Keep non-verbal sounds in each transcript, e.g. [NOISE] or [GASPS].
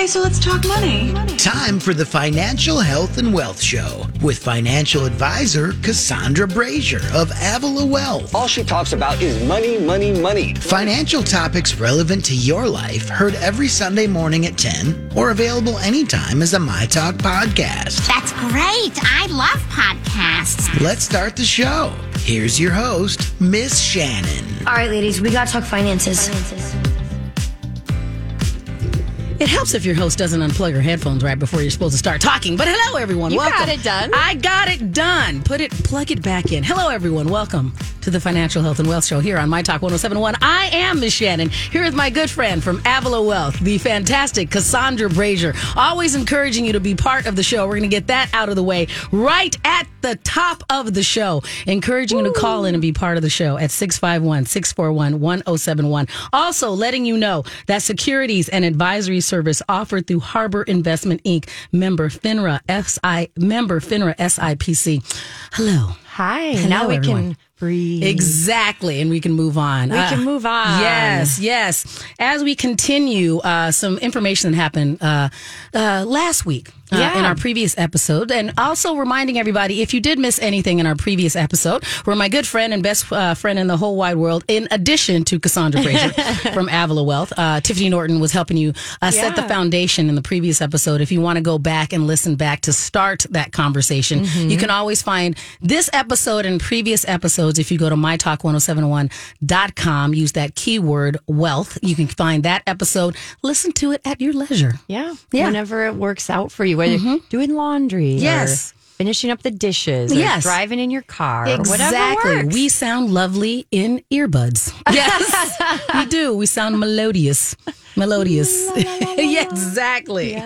Okay, so let's talk money. Time for the Financial Health and Wealth Show with financial advisor Cassandra Brashier of Avila Wealth. All she talks about is money, money, money. Financial topics relevant to your life heard every Sunday morning at 10 or available anytime as a My Talk podcast. That's great. I love podcasts. Let's start the show. Here's your host, Miss Shannon. All right, ladies, we got to talk finances. It helps if your host doesn't unplug her headphones right before you're supposed to start talking. But hello, everyone. You welcome. got it done. I got it done. Put it, plug it back in. Hello, everyone. Welcome to the Financial Health and Wealth Show here on My Talk 1071. I am Miss Shannon. Here is my good friend from Avila Wealth, the fantastic Cassandra Brashier. Always encouraging you to be part of the show. We're going to get that out of the way right at the top of the show. Encouraging you to call in and be part of the show at 651 641 1071. Also, letting you know that securities and advisory service offered through Harbour Investment Inc. member FINRA SI member FINRA SIPC. Hello. Hi. Hello, now we everyone. can breathe. Exactly, and we can move on. We can move on. Yes, yes. As we continue, uh, some information that happened uh, uh, last week. Uh, Yeah. in our previous episode, and also reminding everybody if you did miss anything in our previous episode, where my good friend and best uh, friend in the whole wide world, in addition to Cassandra Brashier [LAUGHS] from Avila Wealth, uh, Tiffany Norton was helping you uh, set the foundation in the previous episode. If you want to go back and listen back to start that conversation, Mm-hmm. you can always find this episode and previous episodes if you go to mytalk1071.com, use that keyword wealth. You can find that episode, listen to it at your leisure. Yeah. Yeah. Whenever it works out for you, whether you're mm-hmm. doing laundry, Yes. or finishing up the dishes, or Yes. driving in your car, or whatever Exactly. We sound lovely in earbuds. [LAUGHS] Yes, we do. We sound melodious. Melodious. [LAUGHS] [LAUGHS] yeah, exactly.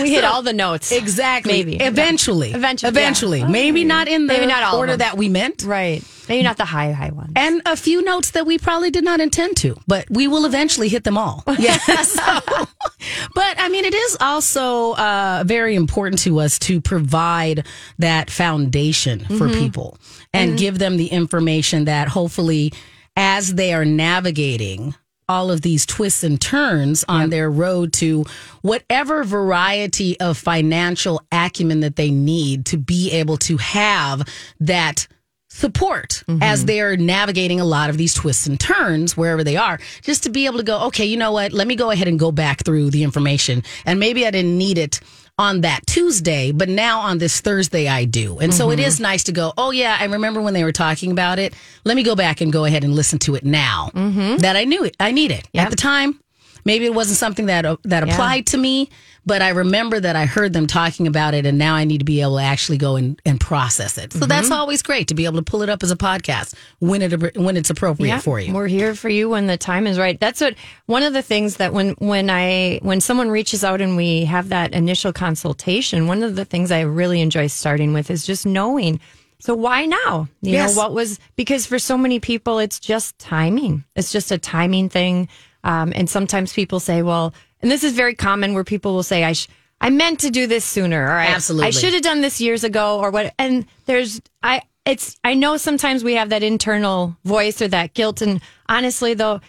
We hit all the notes. Exactly. Maybe. Eventually. Eventually, Eventually. yeah. Maybe not in the Maybe not all order that we meant. Right. Maybe not the high, high one. And a few notes that we probably did not intend to, but we will eventually hit them all. [LAUGHS] Yes. So- [LAUGHS] but I mean, it is also uh, very important to us to provide that foundation for people and give them the information that hopefully, as they are navigating all of these twists and turns on their road to whatever variety of financial acumen that they need to be able to have that support mm-hmm. as they're navigating a lot of these twists and turns wherever they are, just to be able to go, okay, you know what? Let me go ahead and go back through the information. And maybe I didn't need it on that Tuesday, but now on this Thursday I do. And so it is nice to go, oh yeah, I remember when they were talking about it. Let me go back and go ahead and listen to it now that I knew it. I need it at the time. Maybe it wasn't something that uh, that applied to me, but I remember that I heard them talking about it, and now I need to be able to actually go and, and process it. So that's always great to be able to pull it up as a podcast when it when it's appropriate for you. We're here for you when the time is right. That's what one of the things that when when I when someone reaches out and we have that initial consultation, one of the things I really enjoy starting with is just knowing. So why now? You Yes. know what was because for so many people it's just timing. It's just a timing thing. Um, and sometimes people say, well, and this is very common where people will say, I sh- I meant to do this sooner, or I, Absolutely. I should have done this years ago, or what. And there's I it's I know sometimes we have that internal voice or that guilt, and honestly though.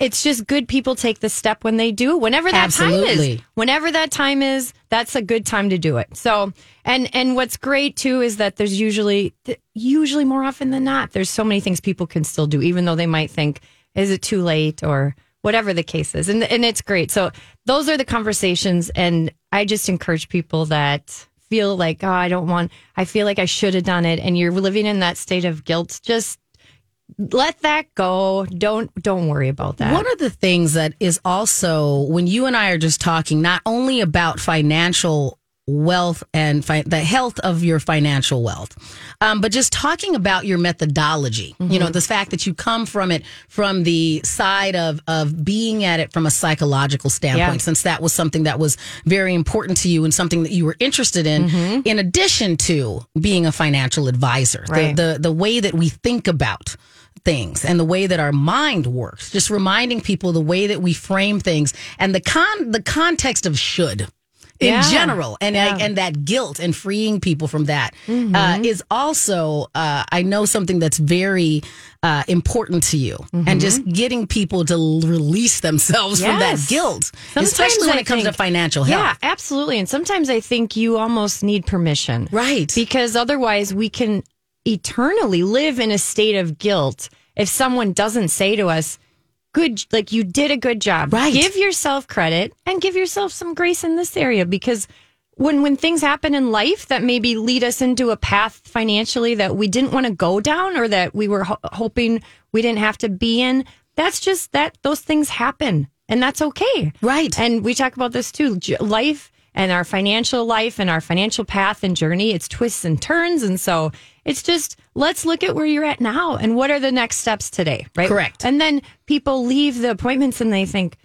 It's just good people take the step when they do, whenever that time is. Whenever that time is, that's a good time to do it. So, and and what's great too is that there's usually usually more often than not, there's so many things people can still do, even though they might think, is it too late or whatever the case is. And and it's great. So those are the conversations, and I just encourage people that feel like, oh, I don't want, I feel like I should have done it, and you're living in that state of guilt. Just let that go. Don't don't worry about that. One of the things that is also when you and I are just talking not only about financial wealth and fi- the health of your financial wealth, um, but just talking about your methodology. You know, the fact that you come from it from the side of of being at it from a psychological standpoint, Yeah. since that was something that was very important to you and something that you were interested in. In addition to being a financial advisor, Right. the, the the way that we think about things and the way that our mind works just reminding people the way that we frame things and the con the context of should in Yeah. general, and Yeah. and that guilt and freeing people from that Mm-hmm. uh, is also, uh, I know, something that's very uh, important to you, and just getting people to l- release themselves from that Mm-hmm. Guilt, Sometimes especially when I it comes to financial health. Yeah, absolutely. And sometimes I think you almost need permission. Right. Because otherwise we can eternally live in a state of guilt if someone doesn't say to us, good, like you did a good job. Right. Give yourself credit and give yourself some grace in this area because when when things happen in life that maybe lead us into a path financially that we didn't want to go down or that we were ho- hoping we didn't have to be in, that's just that those things happen and that's okay. Right. And we talk about this too. J- Life and our financial life and our financial path and journey, it's twists and turns. And so it's just, let's look at where you're at now and what are the next steps today, right? Correct. And then people leave the appointments and they think,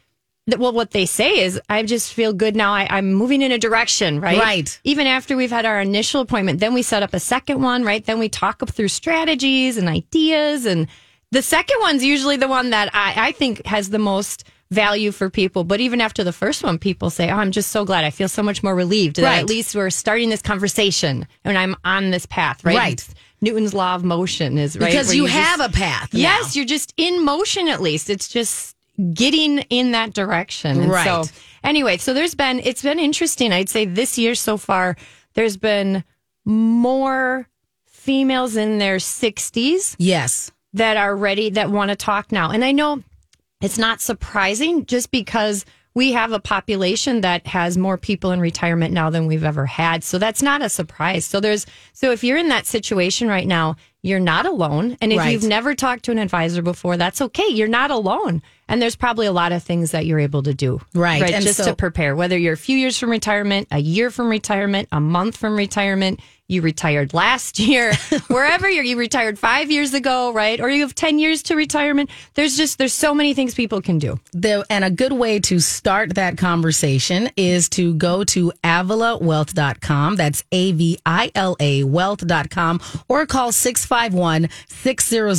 that, well, what they say is, I just feel good now. I, I'm moving in a direction, right? Right. Even after we've had our initial appointment, then we set up a second one, right? Then we talk through strategies and ideas. And the second one's usually the one that I, I think has the most value for people. But even after the first one, people say, Oh, I'm just so glad. I feel so much more relieved that Right. at least we're starting this conversation and I'm on this path, right? Right. Newton's law of motion is right. because you, just- have a path. now. Yes, you're just in motion at least. It's just getting in that direction. And Right. so anyway, so there's been it's been interesting. I'd say this year so far, there's been more females in their 60s Yes. that are ready that want to talk now. And I know it's not surprising just because we have a population that has more people in retirement now than we've ever had. So that's not a surprise. So there's so if you're in that situation right now, you're not alone. And if Right. you've never talked to an advisor before, that's okay. You're not alone. And there's probably a lot of things that you're able to do. Right. Right. And just so- to prepare, whether you're a few years from retirement, a year from retirement, a month from retirement, you retired last [LAUGHS] year, wherever you're, you retired five years ago, right? Or you have 10 years to retirement. There's just, there's so many things people can do. The, and a good way to start that conversation is to go to avilawealth.com. That's A V I L A wealth.com or call 651 600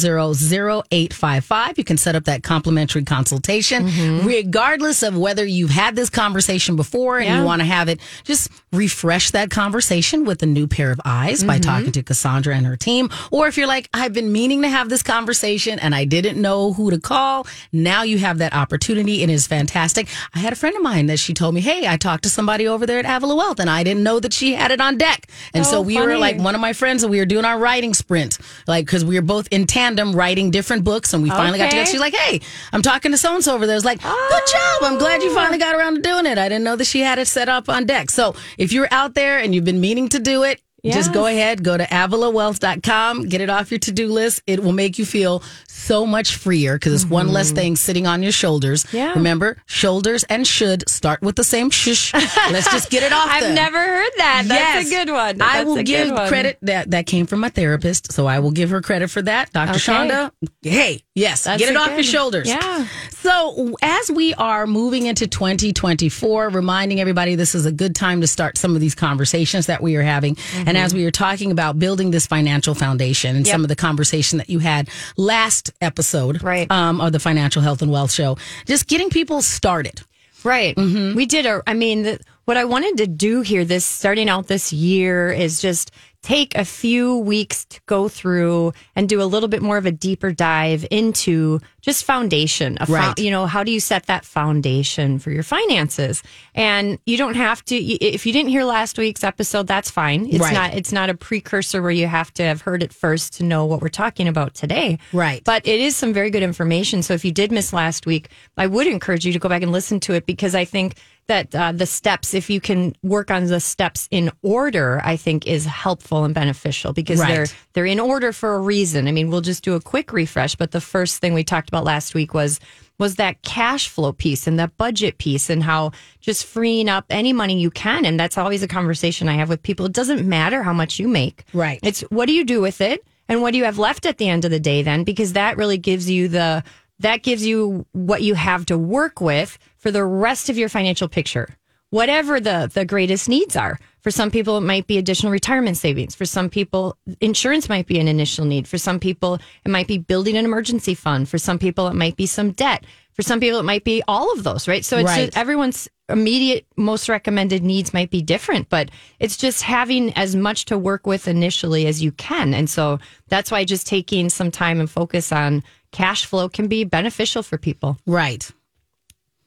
0855. You can set up that complimentary consultation, Mm-hmm. regardless of whether you've had this conversation before and Yeah. you want to have it. Just refresh that conversation with a new pair of eyes by Mm-hmm. talking to Cassandra and her team. Or if you're like, I've been meaning to have this conversation and I didn't know who to call, now you have that opportunity. and It is fantastic. I had a friend of mine that she told me, Hey, I talked to somebody over there at Avila Wealth and I didn't know that she had it on deck. And so Oh, we were like one of my friends and we were doing our writing sprint, like, cause we were both in tandem writing different books and we finally got Okay. together. She's like, Hey, I'm talking to so and so over there. It's like, good job. I'm glad you finally got around to doing it. I didn't know that she had it set up on deck. So if you're out there and you've been meaning to do it, just go ahead, go to avilawealth.com, get it off your to do list. It will make you feel so much freer because it's one less thing sitting on your shoulders. Mm-hmm. Yeah. Remember, shoulders and should start with the same shush. Let's just get it off [LAUGHS] I've them. never heard that. That's Yes. a good one. I will give credit that that came from my therapist, so I will give her credit for that. Dr. Okay. Shonda, hey, yes, That's get it off good- your shoulders. Yeah. So, as we are moving into 2024, reminding everybody this is a good time to start some of these conversations that we are having. And as we were talking about building this financial foundation and Yep. some of the conversation that you had last episode Right. um, of the Financial Health and Wealth Show, just getting people started. Right. Mm-hmm. We did a, I mean, the, what I wanted to do here, this starting out this year, is just take a few weeks to go through and do a little bit more of a deeper dive into just foundation. A fo- Right. you know, how do you set that foundation for your finances? And you don't have to, if you didn't hear last week's episode, that's fine. It's Right. not, it's not a precursor where you have to have heard it first to know what we're talking about today. Right. But it is some very good information. So if you did miss last week, I would encourage you to go back and listen to it because I think that uh, the steps, if you can work on the steps in order, I think is helpful and beneficial because Right. they're they're in order for a reason. I mean, we'll just do a quick refresh. But the first thing we talked about last week was was that cash flow piece and that budget piece and how just freeing up any money you can. And that's always a conversation I have with people. It doesn't matter how much you make. Right. It's what do you do with it? And what do you have left at the end of the day then? Because that really gives you the that gives you what you have to work with for the rest of your financial picture. Whatever the the greatest needs are. For some people it might be additional retirement savings. For some people insurance might be an initial need. For some people it might be building an emergency fund. For some people it might be some debt. For some people, it might be all of those, right? So it's Right. just everyone's immediate, most recommended needs might be different, but it's just having as much to work with initially as you can. And so that's why just taking some time and focus on cash flow can be beneficial for people. Right.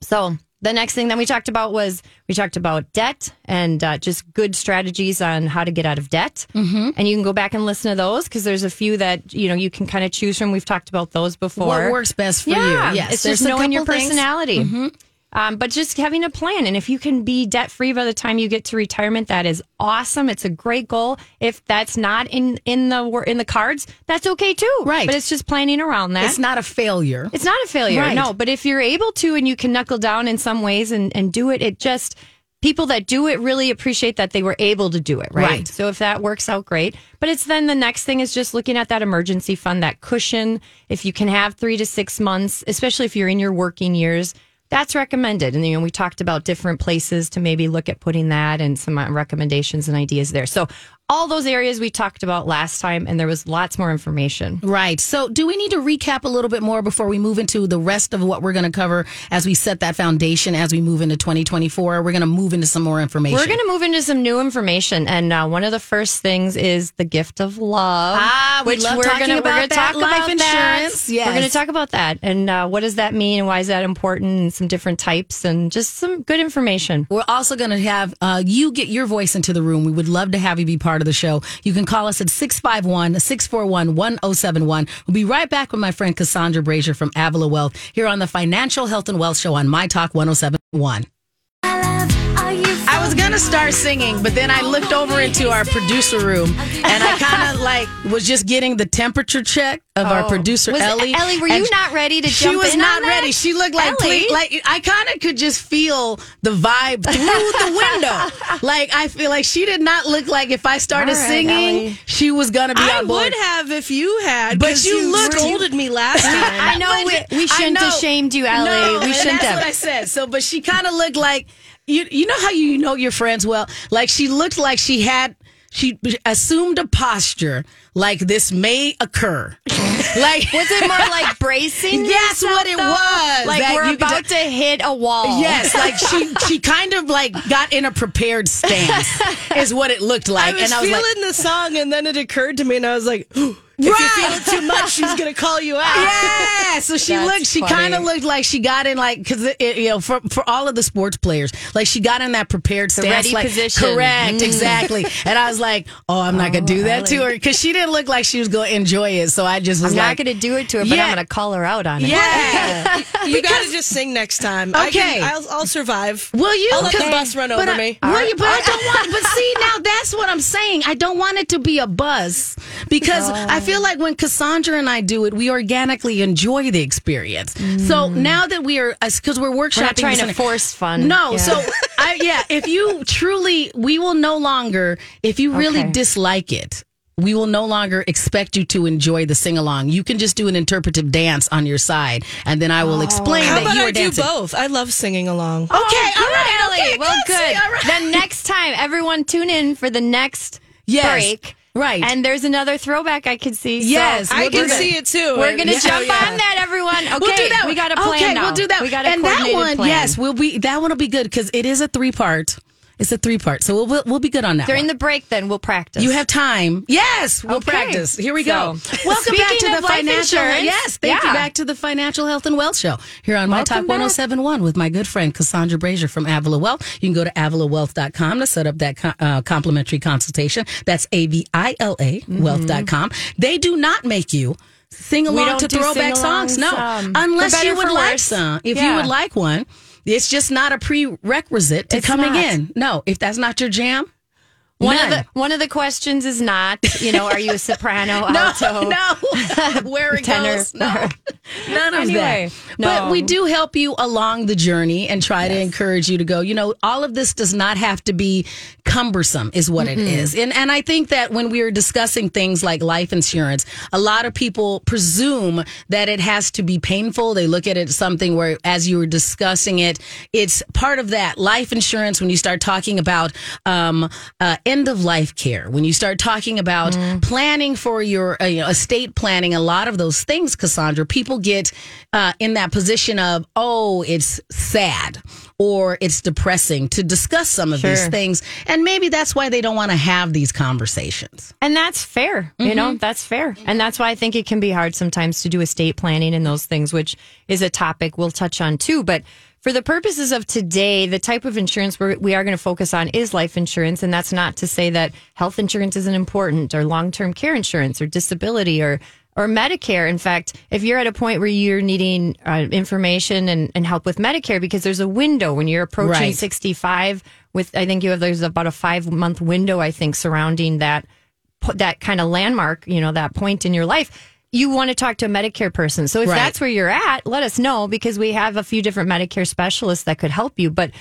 So the next thing that we talked about was we talked about debt and uh, just good strategies on how to get out of debt. Mm-hmm. And you can go back and listen to those because there's a few that you know you can kind of choose from. We've talked about those before. What works best for yeah, you? Yes. it's there's just knowing your couple things. Um, but just having a plan, and if you can be debt free by the time you get to retirement, that is awesome. It's a great goal. If that's not in in the in the cards, that's okay too. Right. But it's just planning around that. It's not a failure. It's not a failure, Right. no. But if you're able to and you can knuckle down in some ways and, and do it, it just people that do it really appreciate that they were able to do it, right? Right. So if that works out, great. But it's then the next thing is just looking at that emergency fund, that cushion. If you can have three to six months, especially if you're in your working years. That's recommended. And, you know, we talked about different places to maybe look at putting that and some uh, recommendations and ideas there. So, all those areas we talked about last time, and there was lots more information. Right. So, do we need to recap a little bit more before we move into the rest of what we're going to cover as we set that foundation as we move into 2024? We're going to move into some more information. We're going to move into some new information, and uh, one of the first things is the gift of love. Ah, we love we're talking gonna, about we're gonna talk life about insurance. That. Yes. we're going to talk about that, and uh, what does that mean, and why is that important, and some different types, and just some good information. We're also going to have uh, you get your voice into the room. We would love to have you be part of the show. You can call us at 651 641 1071. We'll be right back with my friend Cassandra Brashier from Avila Wealth here on the Financial Health and Wealth Show on My Talk 1071. I was gonna start singing, but then I looked over into our producer room and I kind of [LAUGHS] like was just getting the temperature check of our oh. producer Oh. Was- Ellie. Ellie, were And you not ready to She jump was in not on that? ready. She looked like Ellie? please, like I kind of could just feel the vibe [LAUGHS] through the window. Like I feel like she did not look like if I started All right, singing, Ellie. she was gonna be I on board. would have if you had, but you you looked- scolded me last [LAUGHS] time. I know we, we shouldn't have shamed you, Ellie. No, we shouldn't that's have. what I said. So, but she kind of looked like you. You know how you know your friends well. Like she looked like she had. She assumed a posture like this may occur. [LAUGHS] like was it more like [LAUGHS] bracing? Yes, what it though? was. Like That we're you about ju- to hit a wall. Yes, like she [LAUGHS] she kind of like got in a prepared stance is what it looked I like, was and I was feeling like. the song, and then it occurred to me, and I was like, [GASPS] if you Right. feel too much, she's gonna call you out. Yeah, [LAUGHS] so she That's looked. She kind of looked like she got in like because you know for for all of the sports players, like she got in that prepared stance, ready like position. correct, Mm. exactly. [LAUGHS] And I was like, oh, I'm not gonna do that to her because she didn't look like she was gonna enjoy it. So I just was I'm like, not going to do it to her, but Yeah. I'm going to call her out on it. yeah. You gotta [LAUGHS] just sing next time. I Okay. can, I'll, I'll survive. Will you? I'll let the bus run but over I- me. Will you? But I don't want. But see, now that's what I'm saying. I don't want it to be a buzz because I feel mm-hmm. like when Cassandra and I do it, we organically enjoy the experience. So mm. now that we are, uh, because we're workshopping, We're not trying to force fun. No, Yeah. so I yeah, if you truly, we will no longer. If you really Okay. dislike it. We will no longer expect you to enjoy the sing along. You can just do an interpretive dance on your side, and then I will oh. explain How that you are I do both? I love singing along. Oh, okay, all right, Ellie. okay, well, good. good. See, all right. Then next time, everyone tune in for the next Yes, break. Right. And there's another throwback I could see. So Yes, I we'll do can see it too. We're gonna Yeah. jump Yeah. on that, everyone. Okay, we'll do that. we got a plan Okay, now. we'll do that. We got a and that one, plan. yes, we'll be that one will be good because it is a three part. It's a three part, so we'll, we'll we'll be good on that. During one. the break, then we'll practice. You have time. Yes, we'll Okay. practice. Here we go. [LAUGHS] Welcome back to the financial. yes, thank you. Back to the financial health and wealth show here on My Welcome Talk back. 1071 with my good friend Cassandra Brashier from Avila Wealth. You can go to avilawealth.com to set up that co- uh, complimentary consultation. That's A V I L A wealth.com. They do not make you sing along to throwback songs. No, um, unless you would like some. If you would like one, it's just not a prerequisite to It's coming not. in. No, if that's not your jam, One none. of the one of the questions is not, you know, are you a soprano, [LAUGHS] alto? No, [LAUGHS] where it Tenor. goes. No, [LAUGHS] none of Anyway, that. no. But we do help you along the journey and try to encourage you to go. You know, all of this does not have to be cumbersome, is what it is. And and I think that when we are discussing things like life insurance, a lot of people presume that it has to be painful. They look at it as something where, as you were discussing it, it's part of that life insurance. When you start talking about um, uh, end of life care, when you start talking about planning for your uh, you know, estate planning, a lot of those things, Cassandra, people get uh, in that position of, oh, it's sad or it's depressing to discuss some of these things. And maybe that's why they don't want to have these conversations. And that's fair. You know, that's fair. And that's why I think it can be hard sometimes to do estate planning and those things, which is a topic we'll touch on too. But for the purposes of today, the type of insurance we're, we are going to focus on is life insurance. And that's not to say that health insurance isn't important or long term care insurance or disability or or Medicare. In fact, if you're at a point where you're needing uh, information and, and help with Medicare, because there's a window when you're approaching Right. 65 with, I think you have, there's about a five month window, I think, surrounding that that kind of landmark, you know, that point in your life, you want to talk to a Medicare person. So if Right. that's where you're at, let us know because we have a few different Medicare specialists that could help you. But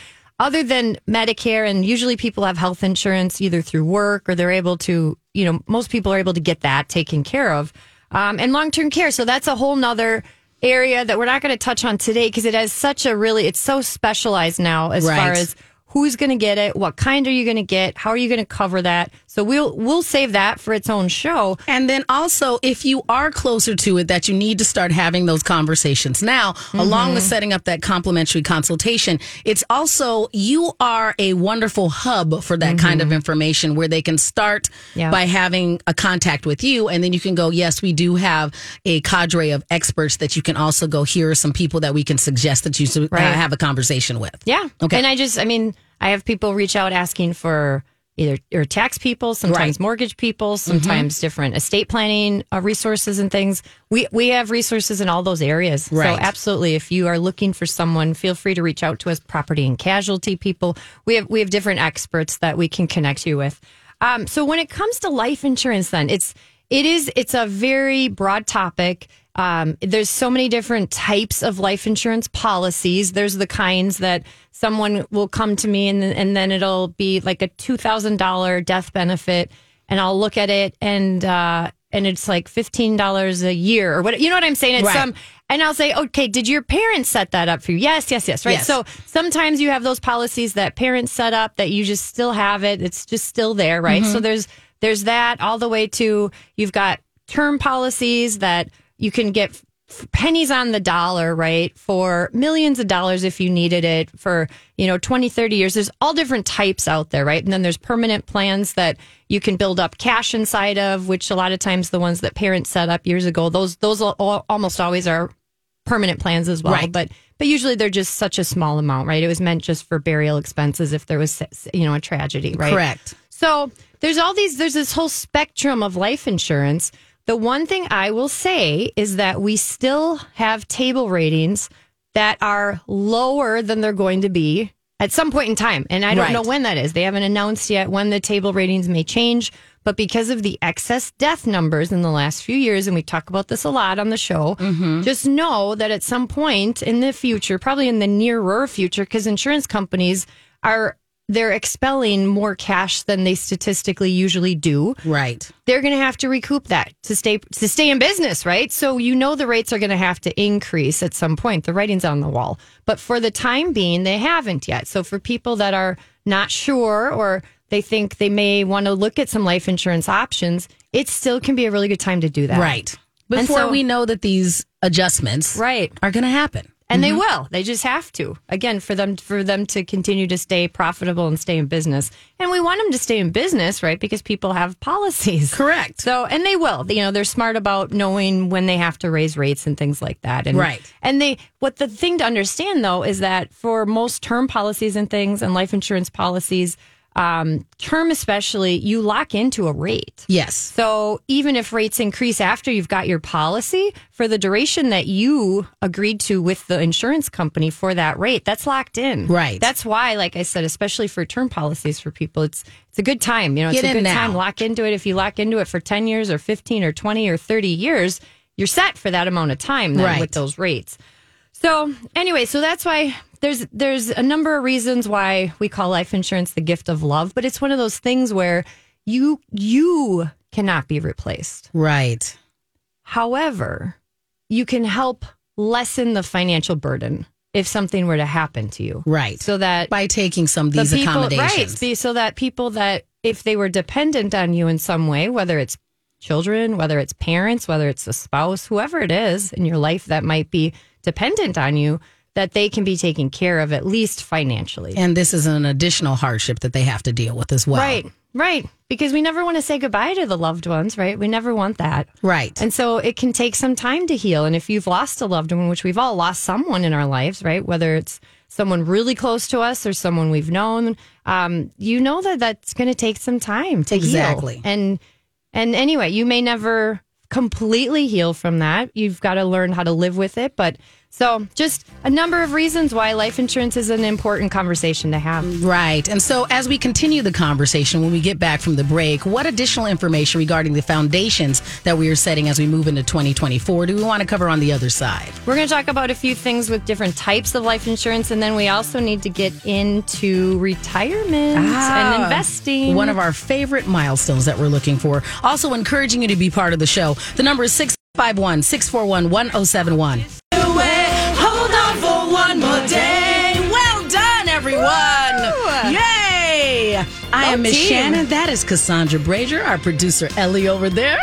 other than Medicare, and usually people have health insurance either through work or they're able to, you know, most people are able to get that taken care of. Um, and long term care. So that's a whole nother area that we're not going to touch on today because it has such a really, it's so specialized now as Right. far as who's going to get it, what kind are you going to get, how are you going to cover that. So we'll we'll save that for its own show. And then also, if you are closer to it, that you need to start having those conversations now, along with setting up that complimentary consultation. It's also, you are a wonderful hub for that kind of information where they can start Yeah. by having a contact with you. And then you can go, yes, we do have a cadre of experts that you can also go, here are some people that we can suggest that you should, uh, Right. have a conversation with. Yeah. Okay. And I just, I mean, I have people reach out asking for either or tax people, sometimes Right. Mm-hmm. mortgage people, sometimes different estate planning uh, resources and things. We we have resources in all those areas. Right. So absolutely, if you are looking for someone, feel free to reach out to us. Property and casualty people. We have we have different experts that we can connect you with. Um, so when it comes to life insurance, then it's it is it's a very broad topic. Um, there's so many different types of life insurance policies. There's the kinds that someone will come to me and and then it'll be like a two thousand dollar death benefit, and I'll look at it and uh, and it's like fifteen dollars a year or what you know what I'm saying? It's Right. some and I'll say, okay, did your parents set that up for you? Yes, yes, yes. Right. Yes. So sometimes you have those policies that parents set up that you just still have it. It's just still there, right? So there's there's that all the way to you've got term policies that you can get f- pennies on the dollar, right? For millions of dollars if you needed it for, you know, 20, 30 years. There's all different types out there, right? And then there's permanent plans that you can build up cash inside of, which a lot of times the ones that parents set up years ago, those those al- al- almost always are permanent plans as well. Right. But but usually they're just such a small amount, right? It was meant just for burial expenses if there was you know a tragedy, right? Correct. So there's all these, there's this whole spectrum of life insurance. The one thing I will say is that we still have table ratings that are lower than they're going to be at some point in time. And I don't Right. know when that is. They haven't announced yet when the table ratings may change. But because of the excess death numbers in the last few years, and we talk about this a lot on the show, mm-hmm. just know that at some point in the future, probably in the nearer future, because insurance companies are they're expelling more cash than they statistically usually do. Right. They're going to have to recoup that to stay to stay in business, right? So you know the rates are going to have to increase at some point. The writing's on the wall. But for the time being, they haven't yet. So for people that are not sure or they think they may want to look at some life insurance options, it still can be a really good time to do that. Right. Before so- we know that these adjustments Right. are going to happen. And they mm-hmm. will. They just have to. Again, for them for them to continue to stay profitable and stay in business. And we want them to stay in business, right? Because people have policies. Correct. So, and they will. You know, they're smart about knowing when they have to raise rates and things like that. And Right. And they what the thing to understand though is that for most term policies and things and life insurance policies, um, term especially, you lock into a rate. Yes. So even if rates increase after you've got your policy for the duration that you agreed to with the insurance company for that rate, that's locked in. Right. That's why, like I said, especially for term policies for people, it's it's a good time. You know, it's Get a good now. time. Lock into it. If you lock into it for ten years or fifteen or twenty or thirty years, you're set for that amount of time then Right. with those rates. So anyway, so that's why there's there's a number of reasons why we call life insurance the gift of love, but it's one of those things where you you cannot be replaced. Right. However, you can help lessen the financial burden if something were to happen to you. Right. So that By taking some of the these people, right, accommodations. be- so that people that if they were dependent on you in some way, whether it's children, whether it's parents, whether it's a spouse, whoever it is in your life that might be dependent on you, that they can be taken care of at least financially. And this is an additional hardship that they have to deal with as well. Right, right. Because we never want to say goodbye to the loved ones, right? We never want that. Right. And so it can take some time to heal. And if you've lost a loved one, which we've all lost someone in our lives, right? Whether it's someone really close to us or someone we've known, um, you know that that's going to take some time to Exactly. heal. Exactly. And and anyway, you may never completely heal from that. You've got to learn how to live with it. But so just a number of reasons why life insurance is an important conversation to have. Right. And so, as we continue the conversation, when we get back from the break, what additional information regarding the foundations that we are setting as we move into 2024 do we want to cover on the other side? We're going to talk about a few things with different types of life insurance, and then we also need to get into retirement Ah, and investing. One of our favorite milestones that we're looking for. Also, encouraging you to be part of the show. The number is 651 641 1071. I am Miss. Shannon. That is Cassandra Brashier, our producer Ellie over there.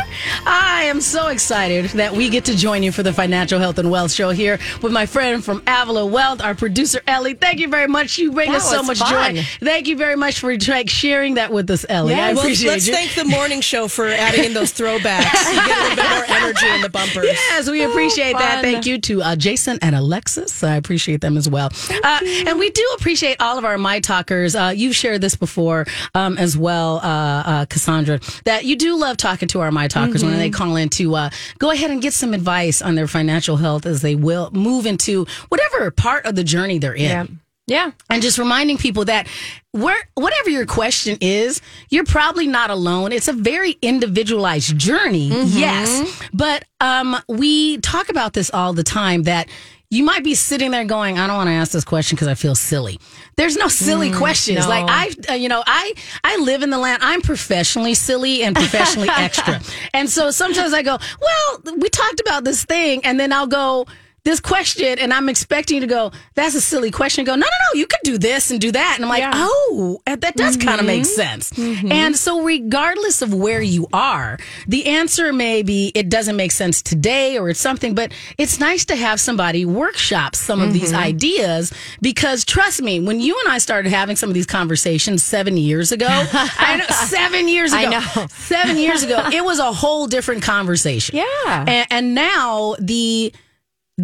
I am so excited that we get to join you for the Financial Health and Wealth Show here with my friend from Avila Wealth, our producer Ellie. Thank you very much. You bring That us so much fun. joy. Thank you very much for like, sharing that with us, Ellie. Yeah, I Well, appreciate let's you. thank the morning show for adding in those throwbacks. You get a little bit more energy in the bumpers. Yes, we appreciate that. Thank you to uh, Jason and Alexis. I appreciate them as well. Uh, and we do appreciate all of our My Talkers. Uh, you've shared this before um, as well, uh, uh, Cassandra, that you do love talking to our My Talkers when they call in to uh, go ahead and get some advice on their financial health as they will move into whatever part of the journey they're in yeah. Yeah. and just reminding people that where whatever your question is, you're probably not alone. It's a very individualized journey, yes, but um, we talk about this all the time that. You might be sitting there going, I don't want to ask this question because I feel silly. There's no silly questions. no. Like I, uh, you know, I, I live in the land. I'm professionally silly and professionally [LAUGHS] extra. And so sometimes I go, well, we talked about this thing and then I'll go, this question and I'm expecting you to go, that's a silly question. Go, no, no, no, you could do this and do that. And I'm like, Yeah. oh, eh, that does kind of mm-hmm. make sense. Mm-hmm. And so, regardless of where you are, the answer may be it doesn't make sense today or it's something, but it's nice to have somebody workshop some of these mm-hmm. ideas because trust me, when you and I started having some of these conversations seven years ago, [LAUGHS] I know, seven years ago, seven years ago, it was a whole different conversation. [LAUGHS] Yeah. And, and now the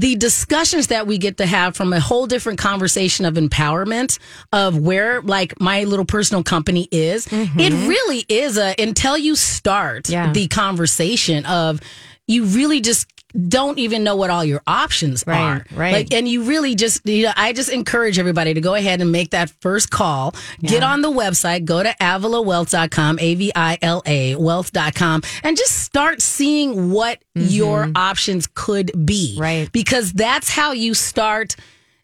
the discussions that we get to have from a whole different conversation of empowerment of where like my little personal company is it really is a until you start Mm-hmm. Yeah. the conversation of you really just don't even know what all your options Right, are right. like and you really just you know i just encourage everybody to go ahead and make that first call get on the website go to avilawealth.com a-v-i-l-a wealth.com and just start seeing what your options could be Mm-hmm. Right. because that's how you start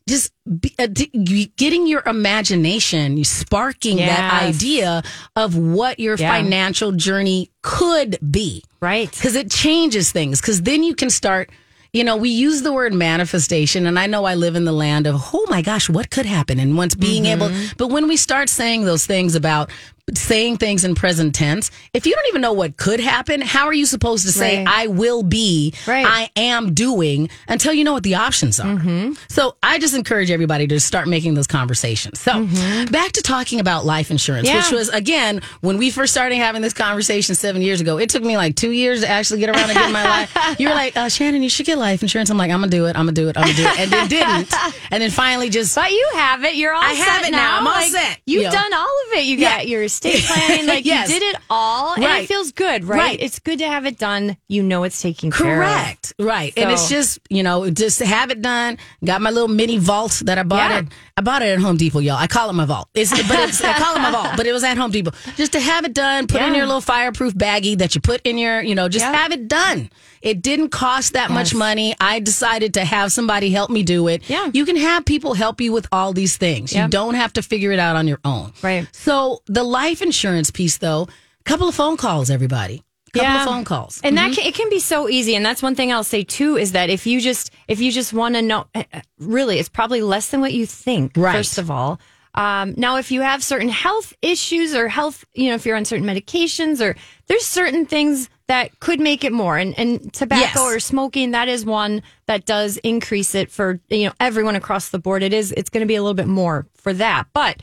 just be, uh, d- getting your imagination you sparking that idea of what your Yeah. financial journey could be. Right. because it changes things. Because then you can start you know we use the word manifestation and i know i live in the land of oh my gosh what could happen? And once being able but when we start saying those things about saying things in present tense if you don't even know what could happen how are you supposed to say Right. i will be Right. i am doing until you know what the options are so i just encourage everybody to start making those conversations so back to talking about life insurance Yeah. which was again when we first started having this conversation seven years ago it took me like two years to actually get around and get my life [LAUGHS] you were like uh, shannon you should get life insurance i'm like i'm gonna do it i'm gonna do it i'm gonna do it and then didn't and then finally just But you have it. You're all I have it now. I'm all Like, set. You've You know. done all of it. You Yeah. got your estate [LAUGHS] planning. Like Yes. you did it all. And Right. it feels good, right? Right. It's good to have it done. You know it's of. Correct. Right. and it's just, you know, just to have it done. Got my little mini vault that I bought Yeah. it. I bought it at Home Depot, y'all. I call it my vault. It's but it's I call it my vault, but it was at Home Depot. Just to have it done, put in your little fireproof baggie that you put in your, you know, just Yeah. have it done. It didn't cost that much money. I decided to have somebody help me do it. Yeah. You can have people help you with all these things. Yeah. You don't have to figure it out on your own. Right. So the life insurance piece though, a couple of phone calls, everybody. Couple of phone calls. And that can, it can be so easy. And that's one thing I'll say too is that if you just if you just want to know, eh, eh, really, it's probably less than what you think. Right. First of all, Um, now, if you have certain health issues or health, you know, if you're on certain medications or there's certain things that could make it more, and, and tobacco Yes. or smoking, that is one that does increase it for you know everyone across the board. It is it's going to be a little bit more for that, but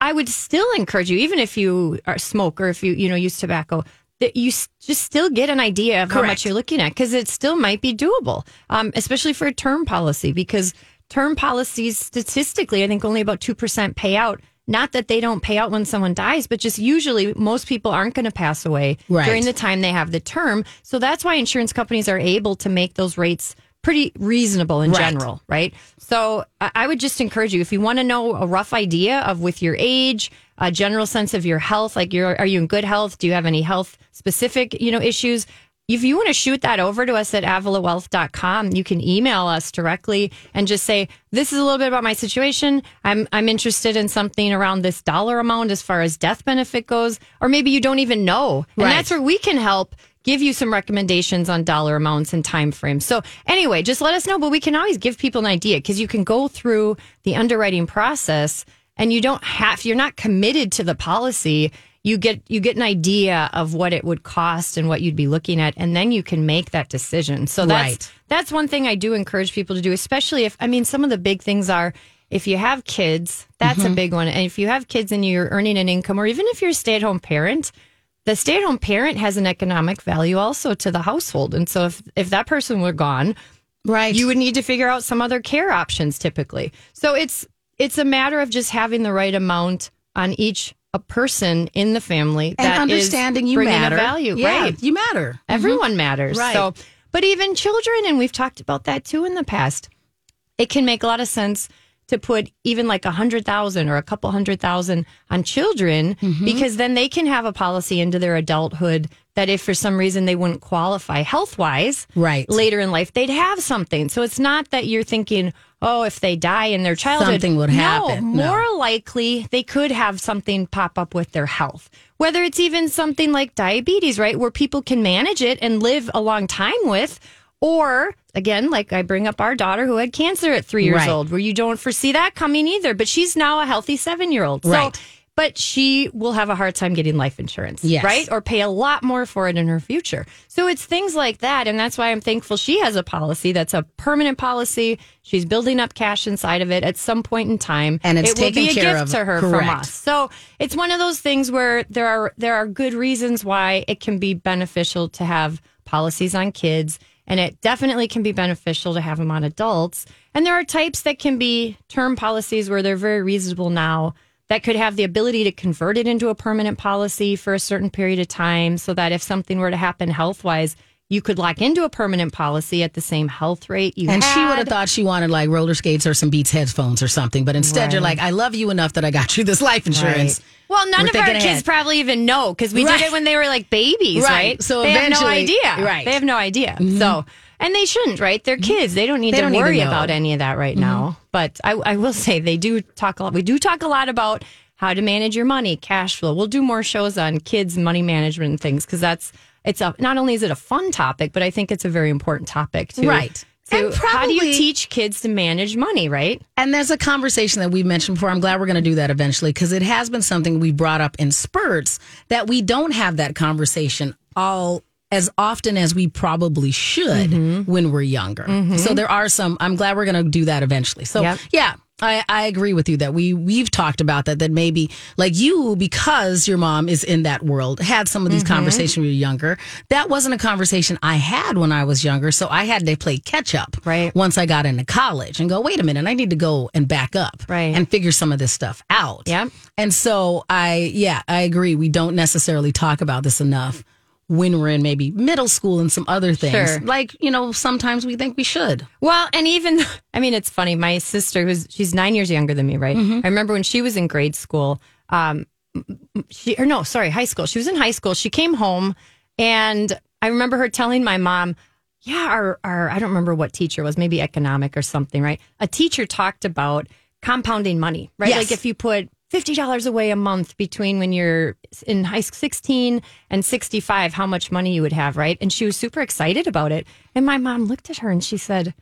I would still encourage you, even if you are smoke or if you you know use tobacco, that you s- just still get an idea of how much you're looking at because it still might be doable, um, especially for a term policy because term policies statistically, I think only about two percent pay out. Not that they don't pay out when someone dies, but just usually most people aren't going to pass away Right. during the time they have the term. So that's why insurance companies are able to make those rates pretty reasonable in Right. general, right? So I would just encourage you if you want to know a rough idea of with your age, a general sense of your health, like you're are you in good health? Do you have any health specific, you know, issues? If you want to shoot that over to us at avilawealth.com, you can email us directly and just say, This is a little bit about my situation. I'm I'm interested in something around this dollar amount as far as death benefit goes. Or maybe you don't even know. And Right. that's where we can help give you some recommendations on dollar amounts and time frames. So anyway, just let us know, but we can always give people an idea because you can go through the underwriting process and you don't have you're not committed to the policy. You get you get an idea of what it would cost and what you'd be looking at, and then you can make that decision. So that's Right. that's one thing I do encourage people to do, especially if I mean some of the big things are if you have kids, that's a mm-hmm. big one. And if you have kids and you're earning an income, or even if you're a stay at home parent, the stay at home parent has an economic value also to the household. And so if if that person were gone, Right. you would need to figure out some other care options typically. So it's it's a matter of just having the right amount on each a person in the family and that is understanding you bringing a matter. value, Yeah, right? You matter. Mm-hmm. Everyone matters. Right. So, but even children, and we've talked about that too in the past, it can make a lot of sense to put even like a hundred thousand or a couple hundred thousand on children Mm-hmm. because then they can have a policy into their adulthood that if for some reason they wouldn't qualify health wise Right. later in life, they'd have something. So it's not that you're thinking, oh, if they die in their childhood, Something would No, happen. No. more likely they could have something pop up with their health. Whether it's even something like diabetes, right, where people can manage it and live a long time with, or again, like I bring up our daughter who had cancer at three years Right. old, where you don't foresee that coming either, but she's now a healthy seven year old. Right. So, but she will have a hard time getting life insurance, Yes. right? Or pay a lot more for it in her future. So it's things like that. And that's why I'm thankful she has a policy that's a permanent policy. She's building up cash inside of it at some point in time. And it's it will be a gift of. to her from us. So it's one of those things where there are there are good reasons why it can be beneficial to have policies on kids, and it definitely can be beneficial to have them on adults. And there are types that can be term policies where they're very reasonable now that could have the ability to convert it into a permanent policy for a certain period of time so that if something were to happen health wise, you could lock into a permanent policy at the same health rate you And she would have thought she wanted like roller skates or some Beats headphones or something. But instead, you're like, I love you enough that I got you this life insurance. Well, none We're of our kids ahead. probably even know because we Right. did it when they were like babies, Right. right? So they have no idea. right. They have no idea. Mm-hmm. So, and they shouldn't, right? They're mm-hmm. kids. They don't need They to don't worry about any of that right now. Mm-hmm. But I, I will say they do talk a lot. We do talk a lot about how to manage your money, cash flow. We'll do more shows on kids money management and things because that's it's a not only is it a fun topic, but I think it's a very important topic too. Right. So And how do you teach kids to manage money, right? And there's a conversation that we've mentioned before. I'm glad we're going to do that eventually because it has been something we brought up in spurts that we don't have that conversation all as often as we probably should Mm-hmm. when we're younger. So there are some. I'm glad we're going to do that eventually. So Yep. yeah. I, I agree with you that we we've talked about that that maybe like you because your mom is in that world had some of these Mm-hmm. conversations when you were younger that wasn't a conversation I had when I was younger so I had to play catch up Right. once I got into college and go, wait a minute, I need to go and back up Right. and figure some of this stuff out. yeah And so I, yeah, I agree. We don't necessarily talk about this enough when we're in maybe middle school and some other things. Sure. Like, you know, sometimes we think we should. Well, and even [LAUGHS] I mean, it's funny. My sister, who's she's nine years younger than me, right? I remember when she was in grade school. Um, she or no, sorry, high school. She was in high school. She came home, and I remember her telling my mom, "Yeah, our our I don't remember what teacher was, maybe economic or something, right? A teacher talked about compounding money, right? Yes. Like if you put." Fifty dollars away a month between when you're in high sixteen and sixty five, how much money you would have, right? And she was super excited about it. And my mom looked at her and she said,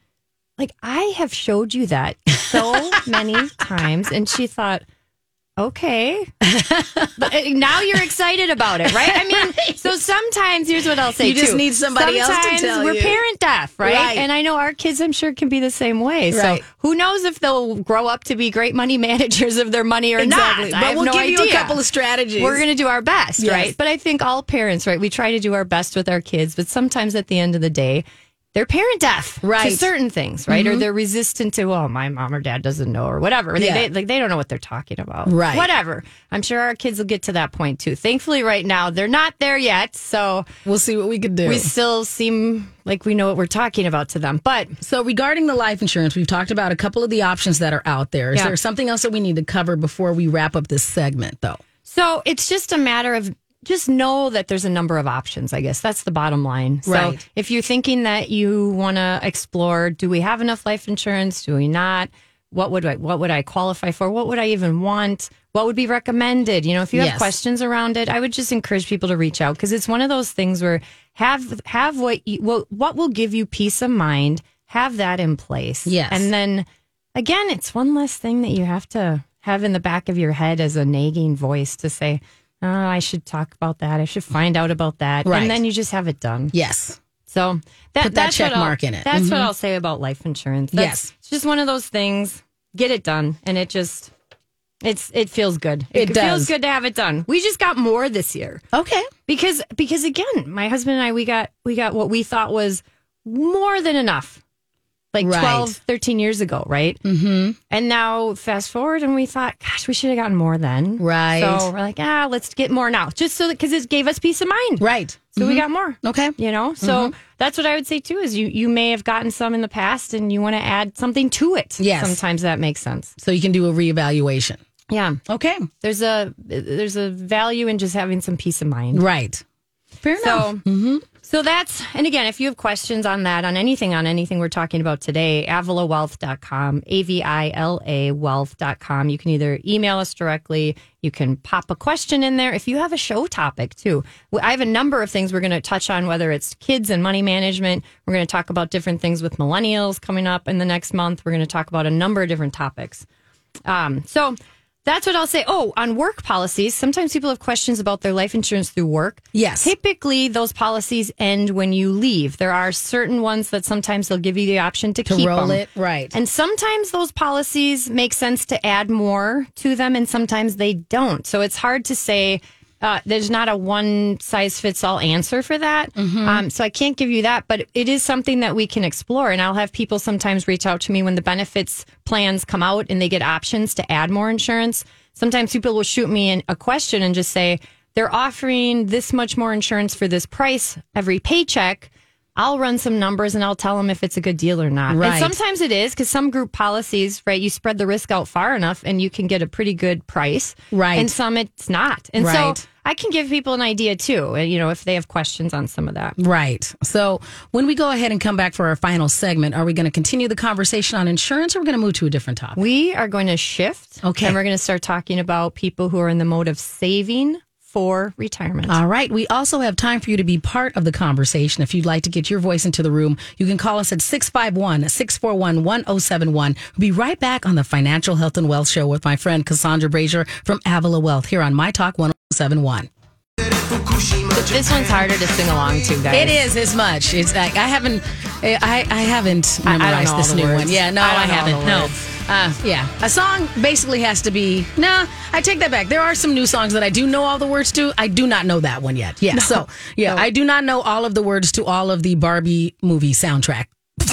like I have showed you that so [LAUGHS] many times. And she thought, okay. But, uh, now you're excited about it, right? I [LAUGHS] mean, so sometimes here's what I'll say. You just too. need somebody else to Sometimes tell we're you. parent deaf, right? Right. And I know our kids, I'm sure, can be the same way. Right. So who knows if they'll grow up to be great money [LAUGHS] managers of their money or Exactly. not? I But have we'll no give you a couple of strategies. We're going to do our best, Yes. right? But I think all parents, right? We try to do our best with our kids, but sometimes at the end of the day, they're parent deaf Right. Mm-hmm. to certain things, right? Or they're resistant to, oh, my mom or dad doesn't know, or whatever. They, Yeah. they, like they don't know what they're talking about, Right. Whatever. I'm sure our kids will get to that point too. Thankfully, right now they're not there yet, so We'll see what we can do. we still seem like we know what we're talking about to them. But So, regarding the life insurance, we've talked about a couple of the options that are out there. Is Yeah. there something else that we need to cover before we wrap up this segment, though? So it's just a matter of just know that there's a number of options. I guess that's the bottom line. So Right. if you're thinking that you want to explore, do we have enough life insurance? Do we not? What would I what would I qualify for? What would I even want? What would be recommended? You know, if you have Yes. questions around it, I would just encourage people to reach out because it's one of those things where have have what you, what what will give you peace of mind. Have that in place. Yes. and then again, it's one less thing that you have to have in the back of your head as a nagging voice to say, oh, I should talk about that. I should find out about that. Right. And then you just have it done. Yes. So that, Put that that's check what I'll- mark in it. That's what Mhm. I'll say about life insurance. That's, Yes. It's just one of those things. Get it done. And it just, it's, it feels good. It does feels good to have it done. We just got more this year Okay. because, because again, my husband and I, we got, we got what we thought was more than enough. Like Right. 12, 13 years ago, right? Mm-hmm. And now fast forward and we thought, gosh, we should have gotten more then. Right. So we're like, ah, let's get more now. Just so that, because it gave us peace of mind. Right. So we got more. Okay. You know, so that's what I would say too. Is you you may have gotten some in the past, and you want to add something to it. Yes. sometimes that makes sense. So you can do a reevaluation. Yeah, Okay. there's a there's a value in just having some peace of mind. Right. Fair enough. So, so that's, and again, if you have questions on that, on anything, on anything we're talking about today, avilawealth.com, A V I L A wealth.com. You can either email us directly, you can pop a question in there. If you have a show topic too, I have a number of things we're going to touch on, whether it's kids and money management. We're going to talk about different things with millennials coming up in the next month. We're going to talk about a number of different topics. Um, so that's what I'll say. Oh, on work policies, sometimes people have questions about their life insurance through work. Yes. Typically, those policies end when you leave. There are certain ones that sometimes they'll give you the option to, To keep roll them. it. Right. And sometimes those policies make sense to add more to them, and sometimes they don't. So it's hard to say. Uh, there's not a one size fits all answer for that. Um, so I can't give you that, but it is something that we can explore. And I'll have people sometimes reach out to me when the benefits plans come out and they get options to add more insurance. Sometimes people will shoot me in a question and just say, they're offering this much more insurance for this price every paycheck. I'll run some numbers and I'll tell them if it's a good deal or not. Right. And sometimes it is because some group policies, right, you spread the risk out far enough and you can get a pretty good price. Right. And some it's not. And Right. so I can give people an idea too, uh, you know, if they have questions on some of that. Right. So when we go ahead and come back for our final segment, are we going to continue the conversation on insurance or are we going to move to a different topic? We are going to shift. Okay. And we're going to start talking about people who are in the mode of saving for retirement. All right. We also have time for you to be part of the conversation. If you'd like to get your voice into the room, you can call us at 651 641 1071. We'll be right back on the Financial Health and Wealth Show with my friend Cassandra Brashier from Avila Wealth here on My Talk 1071. this one's harder to sing along to, guys. It is as much. It's like I haven't, I, I haven't I- I memorized this new words. one. Yeah, no, I I, don't know all haven't. the No. Uh, yeah, a song basically has to be. Nah, I take that back. There are some new songs that I do know all the words to. I do not know that one yet. Yeah, so yeah, I do not know all of the words to all of the Barbie movie soundtrack.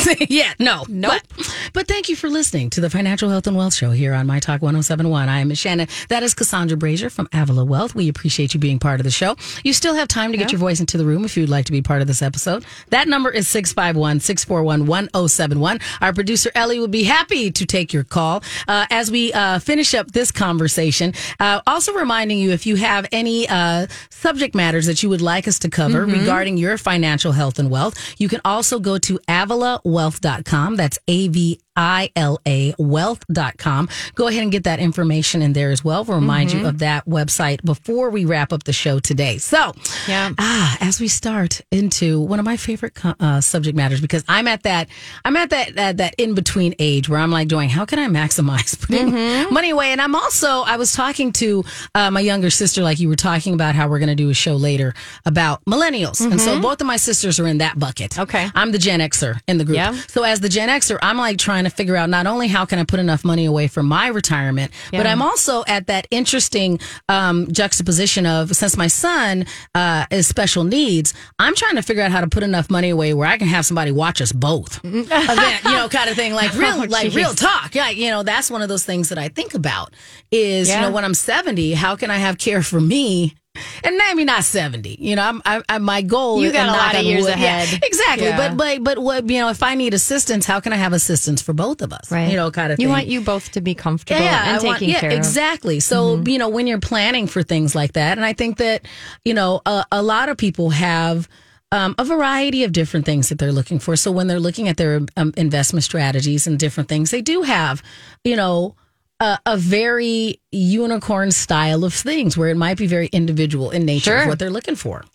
[LAUGHS] yeah, no, Nope. But, but thank you for listening to the Financial Health and Wealth Show here on My Talk 1071. I am Miss Shannon. That is Cassandra Brashier from Avila Wealth. We appreciate you being part of the show. You still have time to get your voice into the room if you'd like to be part of this episode. That number is 651 641 1071. Our producer Ellie would be happy to take your call uh, as we uh, finish up this conversation. Uh, also reminding you if you have any uh, subject matters that you would like us to cover regarding your financial health and wealth, you can also go to Avila wealth.com. That's A V I L A wealth.com. Go ahead and get that information in there as well. We'll remind you of that website before we wrap up the show today. So, Yeah. ah, as we start into one of my favorite uh, subject matters, because I'm at that, I'm at that, that, that in between age where I'm like doing, how can I maximize [LAUGHS] putting money away? And I'm also, I was talking to uh, my younger sister, like you were talking about how we're going to do a show later about millennials. And so both of my sisters are in that bucket. Okay. I'm the Gen Xer in the group. Yeah. So as the Gen Xer, I'm like trying to figure out not only how can I put enough money away for my retirement, but I'm also at that interesting um, juxtaposition of since my son uh, is special needs, I'm trying to figure out how to put enough money away where I can have somebody watch us both, event, you know, kind of thing, like [LAUGHS] real, Oh, like real talk. Yeah, you know, that's one of those things that I think about is you know when I'm 70, how can I have care for me? And maybe not 70. You know, I'm, I, I, my goal. You got a lot of years wood- yeah, ahead. exactly. Yeah. But but but what you know, if I need assistance, how can I have assistance for both of us? Right. You know, kind of thing. You want you both to be comfortable yeah, and I taken want- yeah, care of. Mm-hmm. exactly. So you know, when you're planning for things like that, and I think that you know, a, a lot of people have. Um, a variety of different things that they're looking for. So when they're looking at their um, investment strategies and different things, they do have, you know, a, a very unicorn style of things where it might be very individual in nature of what they're looking for.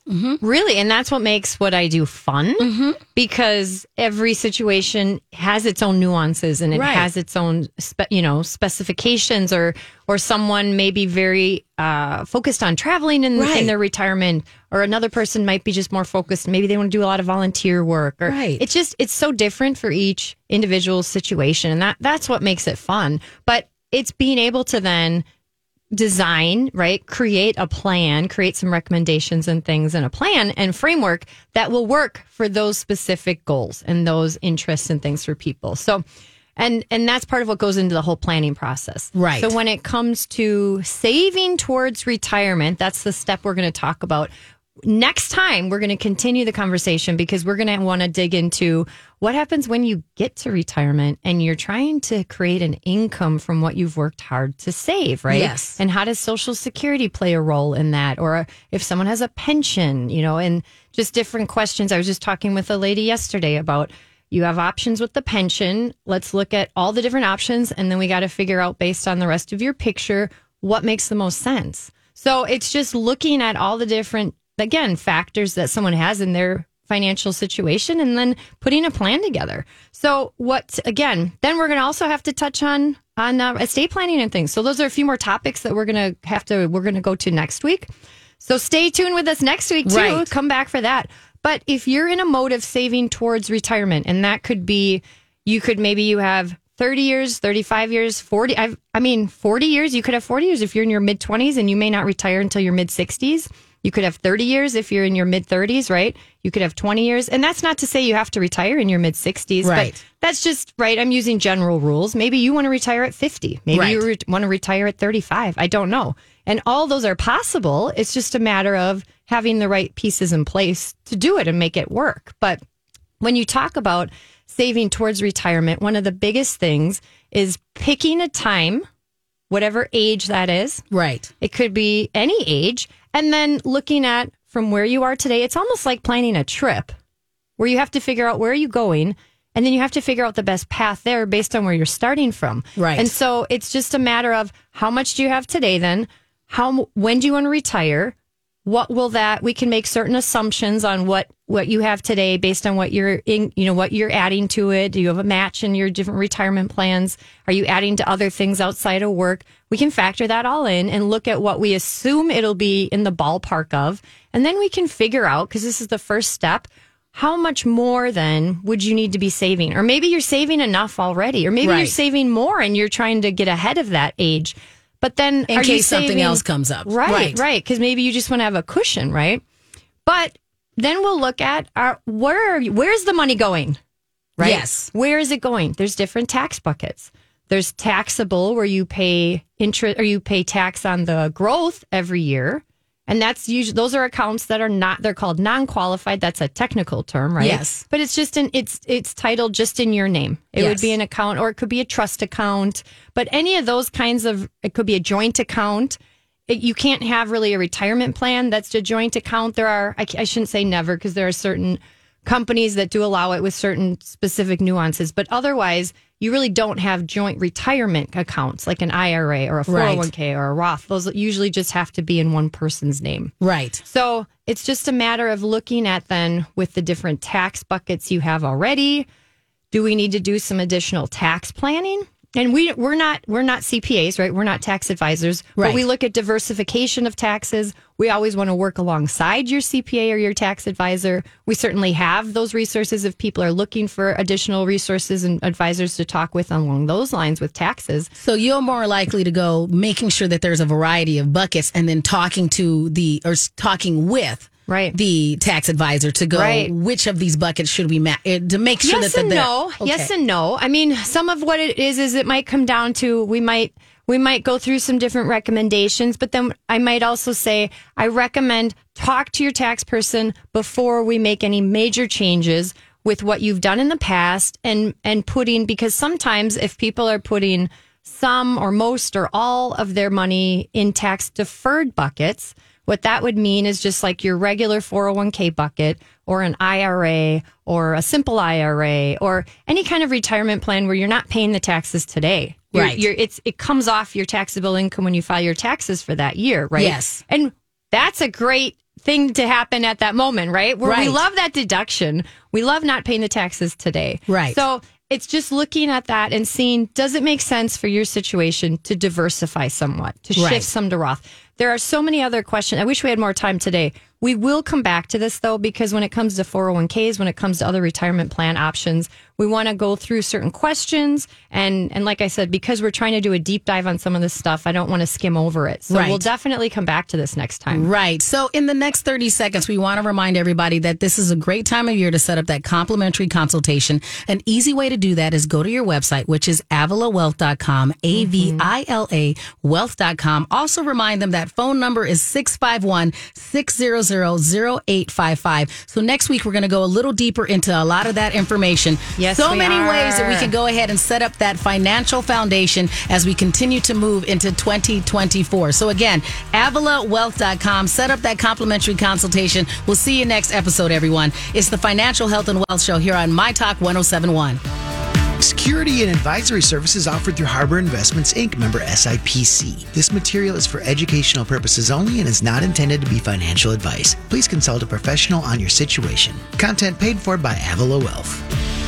Really, and that's what makes what I do fun Mm-hmm. because every situation has its own nuances and it Right. has its own, spe- you know, specifications. Or or someone may be very uh, focused on traveling in, Right. in their retirement, or another person might be just more focused. Maybe they want to do a lot of volunteer work. Or Right. it's just it's so different for each individual situation, and that that's what makes it fun. But it's being able to then design, right? Create a plan, create some recommendations and things and a plan and framework that will work for those specific goals and those interests and things for people. So and and that's part of what goes into the whole planning process. Right. So when it comes to saving towards retirement, that's the step we're going to talk about. Next time, we're going to continue the conversation because we're going to want to dig into what happens when you get to retirement and you're trying to create an income from what you've worked hard to save, right? Yes. And how does Social Security play a role in that? Or if someone has a pension, you know, and just different questions. I was just talking with a lady yesterday about you have options with the pension. Let's look at all the different options. And then we got to figure out based on the rest of your picture what makes the most sense. So it's just looking at all the different, again, factors that someone has in their financial situation and then putting a plan together. So what again, then we're going to also have to touch on on uh, estate planning and things. So those are a few more topics that we're going to have to we're going to go to next week. So stay tuned with us next week too. Right. Come back for that. But if you're in a mode of saving towards retirement and that could be you could maybe you have 30 years, 35 years, 40 I've, I mean 40 years, you could have 40 years if you're in your mid 20s and you may not retire until your mid 60s. You could have 30 years if you're in your mid 30s, right? You could have 20 years. And that's not to say you have to retire in your mid 60s, Right. but that's just right. I'm using general rules. Maybe you want to retire at 50. Maybe Right. you re- want to retire at 35. I don't know. And all those are possible. It's just a matter of having the right pieces in place to do it and make it work. But when you talk about saving towards retirement, one of the biggest things is picking a time, whatever age that is. Right. It could be any age. And then looking at from where you are today, it's almost like planning a trip where you have to figure out where are you going and then you have to figure out the best path there based on where you're starting from. Right. And so it's just a matter of how much do you have today then? How when do you want to retire? What will that we can make certain assumptions on what what you have today based on what you're in, you know, what you're adding to it. Do you have a match in your different retirement plans? Are you adding to other things outside of work? We can factor that all in and look at what we assume it'll be in the ballpark of. And then we can figure out because this is the first step how much more then would you need to be saving? Or maybe you're saving enough already, or maybe you're saving more and you're trying to get ahead of that age. But then, In case something else comes up. right? Right. Right, because maybe you just want to have a cushion, right? But then we'll look at our where are you, where's the money going? Right? Yes. Where is it going? There's different tax buckets. There's taxable where you pay interest or you pay tax on the growth every year. And that's usually those are accounts that are not they're called non-qualified. That's a technical term, right? Yes. But it's just in it's it's titled just in your name. It would be an account or it could be a trust account. But any of those kinds of it could be a joint account. It, you can't have really a retirement plan that's a joint account. There are I, I shouldn't say never because there are certain companies that do allow it with certain specific nuances, but otherwise, you really don't have joint retirement accounts like an IRA or a 401k or a Roth. Those usually just have to be in one person's name. Right. So it's just a matter of looking at then with the different tax buckets you have already. Do we need to do some additional tax planning? And we we're not we're not CPAs, right? We're not tax advisors, Right. but we look at diversification of taxes. We always want to work alongside your CPA or your tax advisor. We certainly have those resources if people are looking for additional resources and advisors to talk with along those lines with taxes. So you're more likely to go making sure that there's a variety of buckets and then talking to the or talking with Right. the tax advisor to go Right. which of these buckets should we ma- eh, to make sure yes that and no Okay. yes and no i mean some of what it is is it might come down to we might we might go through some different recommendations but then i might also say i recommend talk to your tax person before we make any major changes with what you've done in the past and and putting because sometimes if people are putting some or most or all of their money in tax deferred buckets what that would mean is just like your regular 401k bucket or an IRA or a simple IRA or any kind of retirement plan where you're not paying the taxes today. You're- Right. You're, it's, it comes off your taxable income when you file your taxes for that year, right? Yes. And that's a great thing to happen at that moment, right? Where we love that deduction. We love not paying the taxes today. Right. So it's just looking at that and seeing does it make sense for your situation to diversify somewhat, to shift Right. some to Roth. There are so many other questions. I wish we had more time today. We will come back to this though, because when it comes to 401ks, when it comes to other retirement plan options, we want to go through certain questions. And, and like I said, because we're trying to do a deep dive on some of this stuff, I don't want to skim over it. So Right. we'll definitely come back to this next time. Right. So, in the next 30 seconds, we want to remind everybody that this is a great time of year to set up that complimentary consultation. An easy way to do that is go to your website, which is avilawealth.com, A V I L A wealth.com. Also, remind them that phone number is 651 600 0855. So, next week, we're going to go a little deeper into a lot of that information. Yes, so many ways that we can go ahead and set up that financial foundation as we continue to move into 2024. So again, AvilaWealth.com. Set up that complimentary consultation. We'll see you next episode, everyone. It's the Financial Health and Wealth Show here on My Talk 1071. Security and advisory services offered through Harbour Investments Inc., member SIPC. This material is for educational purposes only and is not intended to be financial advice. Please consult a professional on your situation. Content paid for by Avila Wealth.